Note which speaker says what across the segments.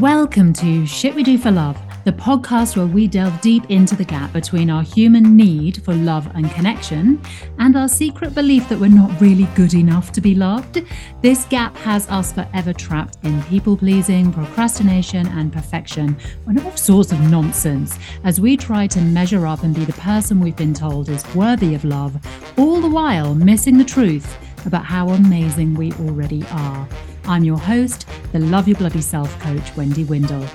Speaker 1: Welcome to Shit We Do for Love, the podcast where we delve deep into the gap between our human need for love and connection and our secret belief that we're not really good enough to be loved. This gap has us forever trapped in people pleasing, procrastination, and perfection, and all sorts of nonsense as we try to measure up and be the person we've been told is worthy of love, all the while missing the truth about how amazing we already are. I'm your host, the Love Your Bloody Self coach, Wendy Windle.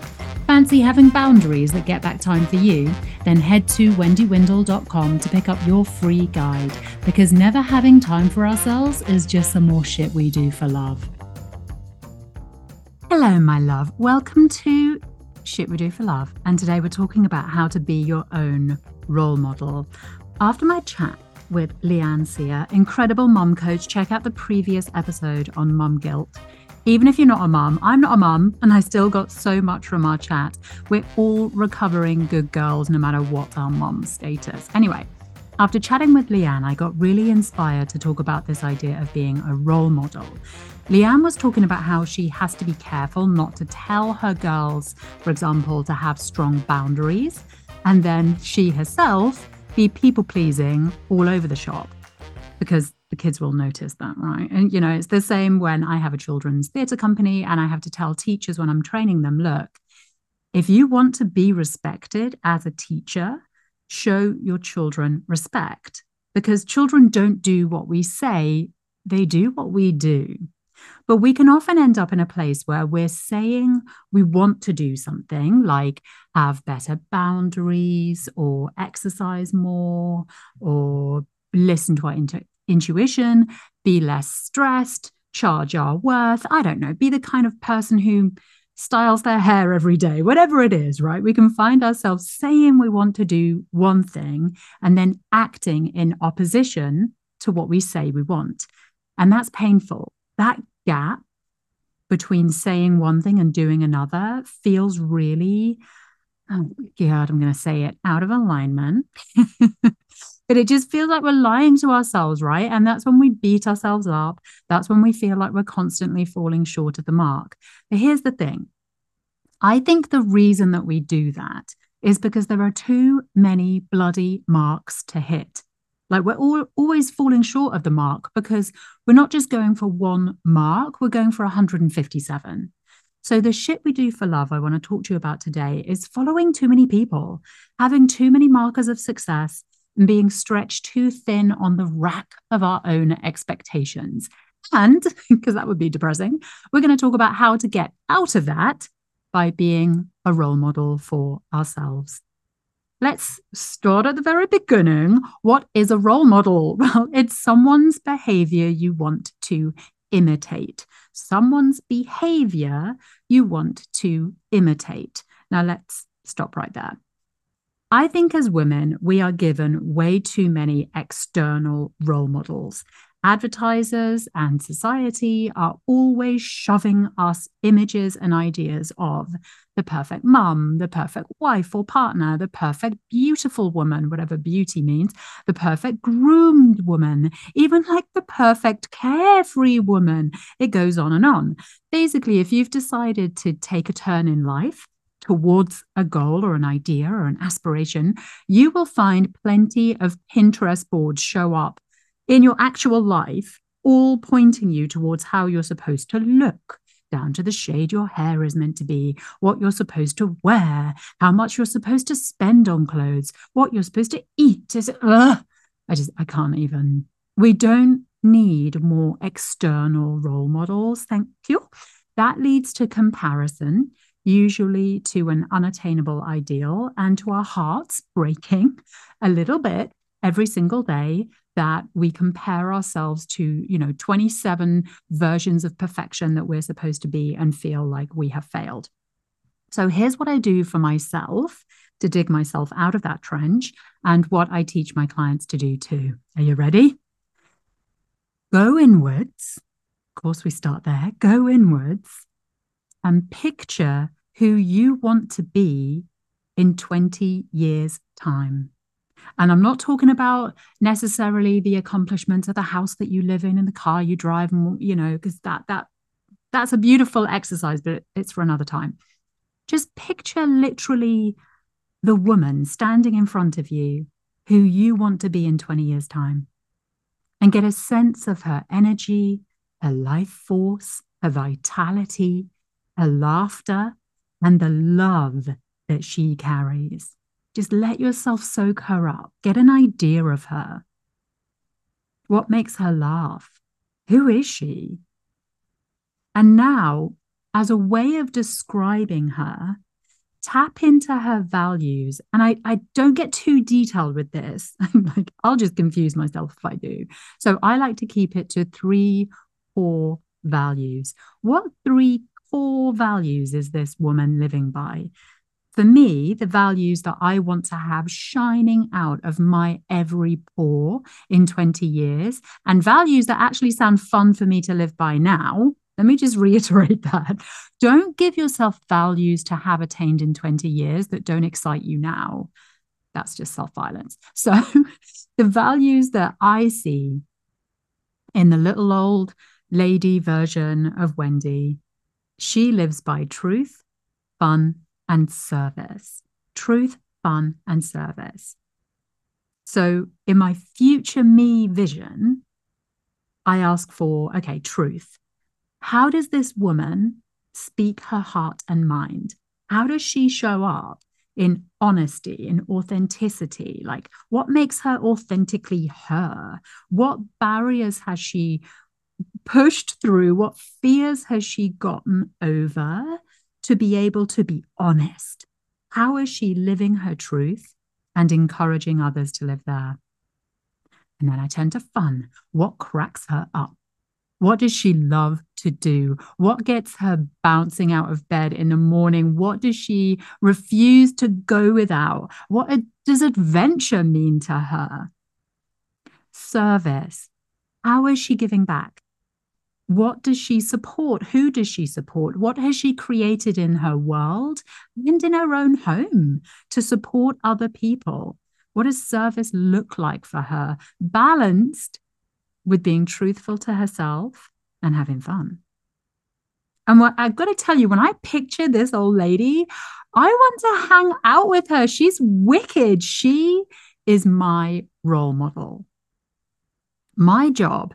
Speaker 1: Fancy having boundaries that get back time for you? Then head to wendywindle.com to pick up your free guide because never having time for ourselves is just some more shit we do for love. Hello, my love. Welcome to Shit We Do for Love. And today we're talking about how to be your own role model. After my chat with Leanne Sear, incredible mom coach, check out the previous episode on mom guilt even if you're not a mum, I'm not a mum, and I still got so much from our chat. We're all recovering good girls, no matter what our mum status. Anyway, after chatting with Leanne, I got really inspired to talk about this idea of being a role model. Leanne was talking about how she has to be careful not to tell her girls, for example, to have strong boundaries, and then she herself be people pleasing all over the shop because the kids will notice that, right? And, you know, it's the same when I have a children's theatre company and I have to tell teachers when I'm training them look, if you want to be respected as a teacher, show your children respect because children don't do what we say, they do what we do. But we can often end up in a place where we're saying we want to do something like have better boundaries or exercise more or listen to our inter- intuition, be less stressed, charge our worth. I don't know, be the kind of person who styles their hair every day, whatever it is, right? We can find ourselves saying we want to do one thing and then acting in opposition to what we say we want. And that's painful. That gap between saying one thing and doing another feels really, oh God, I'm going to say it, out of alignment. but it just feels like we're lying to ourselves, right? And that's when we beat ourselves up. That's when we feel like we're constantly falling short of the mark. But here's the thing I think the reason that we do that is because there are too many bloody marks to hit. Like we're all always falling short of the mark because we're not just going for one mark, we're going for 157. So, the shit we do for love I want to talk to you about today is following too many people, having too many markers of success, and being stretched too thin on the rack of our own expectations. And because that would be depressing, we're going to talk about how to get out of that by being a role model for ourselves. Let's start at the very beginning. What is a role model? Well, it's someone's behavior you want to imitate, someone's behavior you want to imitate. Now, let's stop right there. I think as women, we are given way too many external role models. Advertisers and society are always shoving us images and ideas of the perfect mum, the perfect wife or partner, the perfect beautiful woman, whatever beauty means, the perfect groomed woman, even like the perfect carefree woman. It goes on and on. Basically, if you've decided to take a turn in life, towards a goal or an idea or an aspiration, you will find plenty of Pinterest boards show up in your actual life, all pointing you towards how you're supposed to look. Down to the shade your hair is meant to be, what you're supposed to wear, how much you're supposed to spend on clothes, what you're supposed to eat. Is it, ugh, I just, I can't even. We don't need more external role models. Thank you. That leads to comparison usually to an unattainable ideal and to our hearts breaking a little bit every single day that we compare ourselves to you know 27 versions of perfection that we're supposed to be and feel like we have failed. So here's what i do for myself to dig myself out of that trench and what i teach my clients to do too. Are you ready? Go inwards. Of course we start there. Go inwards and picture who you want to be in 20 years' time. And I'm not talking about necessarily the accomplishments of the house that you live in and the car you drive, and you know, because that that that's a beautiful exercise, but it's for another time. Just picture literally the woman standing in front of you who you want to be in 20 years' time and get a sense of her energy, her life force, her vitality, her laughter, and the love that she carries. Just let yourself soak her up, get an idea of her. What makes her laugh? Who is she? And now, as a way of describing her, tap into her values. And I, I don't get too detailed with this. like I'll just confuse myself if I do. So I like to keep it to three core values. What three core values is this woman living by? For me, the values that I want to have shining out of my every pore in 20 years, and values that actually sound fun for me to live by now, let me just reiterate that. Don't give yourself values to have attained in 20 years that don't excite you now. That's just self violence. So, the values that I see in the little old lady version of Wendy, she lives by truth, fun, and service. Truth, fun, and service. So, in my future me vision, I ask for, okay, truth. How does this woman speak her heart and mind? How does she show up in honesty, in authenticity? Like, what makes her authentically her? What barriers has she pushed through? What fears has she gotten over to be able to be honest? How is she living her truth and encouraging others to live there? And then I turn to fun. What cracks her up? What does she love to do? What gets her bouncing out of bed in the morning? What does she refuse to go without? What does adventure mean to her? Service. How is she giving back? What does she support? Who does she support? What has she created in her world and in her own home to support other people? What does service look like for her? Balanced with being truthful to herself and having fun. And what I've got to tell you, when I picture this old lady, I want to hang out with her. She's wicked. She is my role model. My job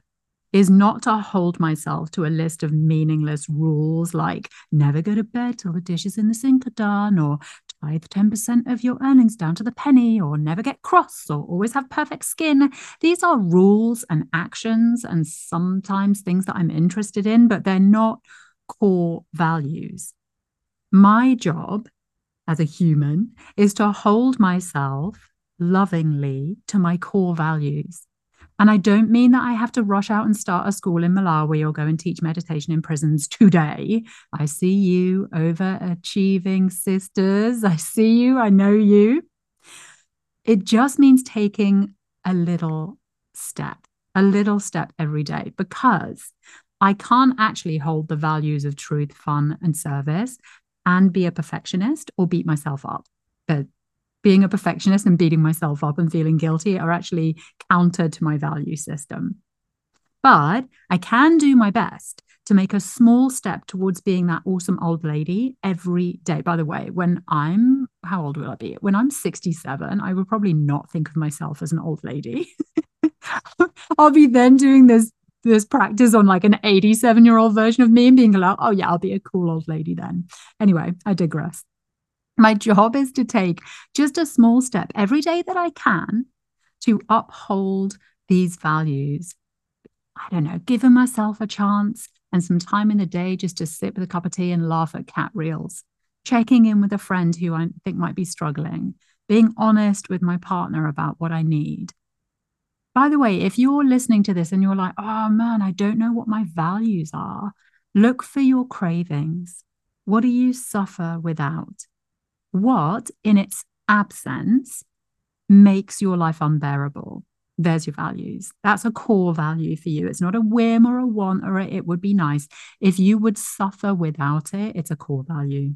Speaker 1: is not to hold myself to a list of meaningless rules like never go to bed till the dishes in the sink are done, or tithe 10% of your earnings down to the penny, or never get cross, or always have perfect skin. These are rules and actions, and sometimes things that I'm interested in, but they're not core values. My job as a human is to hold myself lovingly to my core values. And I don't mean that I have to rush out and start a school in Malawi or go and teach meditation in prisons today. I see you, overachieving sisters. I see you. I know you. It just means taking a little step, a little step every day, because I can't actually hold the values of truth, fun, and service and be a perfectionist or beat myself up. But being a perfectionist and beating myself up and feeling guilty are actually counter to my value system. But I can do my best to make a small step towards being that awesome old lady every day. By the way, when I'm, how old will I be? When I'm 67, I will probably not think of myself as an old lady. I'll be then doing this this practice on like an 87 year old version of me and being like, oh yeah, I'll be a cool old lady then. Anyway, I digress. My job is to take just a small step every day that I can to uphold these values. I don't know, giving myself a chance and some time in the day just to sit with a cup of tea and laugh at cat reels, checking in with a friend who I think might be struggling, being honest with my partner about what I need. By the way, if you're listening to this and you're like, oh man, I don't know what my values are, look for your cravings. What do you suffer without? What, in its absence, makes your life unbearable? There's your values. That's a core value for you. It's not a whim or a want or a, it would be nice. If you would suffer without it, it's a core value.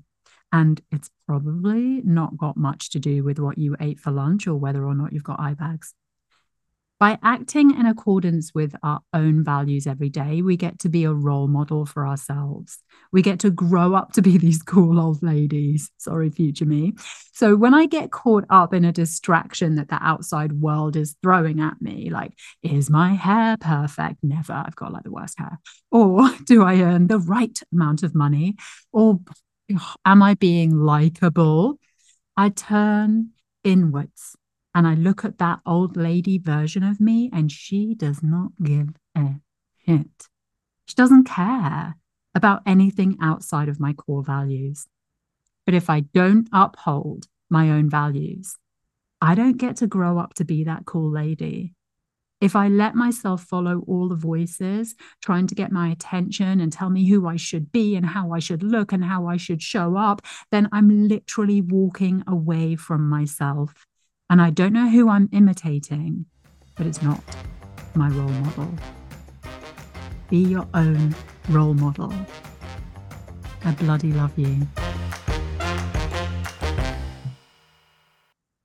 Speaker 1: And it's probably not got much to do with what you ate for lunch or whether or not you've got eye bags. By acting in accordance with our own values every day, we get to be a role model for ourselves. We get to grow up to be these cool old ladies. Sorry, future me. So when I get caught up in a distraction that the outside world is throwing at me, like, is my hair perfect? Never. I've got like the worst hair. Or do I earn the right amount of money? Or am I being likable? I turn inwards and I look at that old lady version of me, and she does not give a shit. She doesn't care about anything outside of my core values. But if I don't uphold my own values, I don't get to grow up to be that cool lady. If I let myself follow all the voices trying to get my attention and tell me who I should be and how I should look and how I should show up, then I'm literally walking away from myself. And I don't know who I'm imitating, but it's not my role model. Be your own role model. I bloody love you.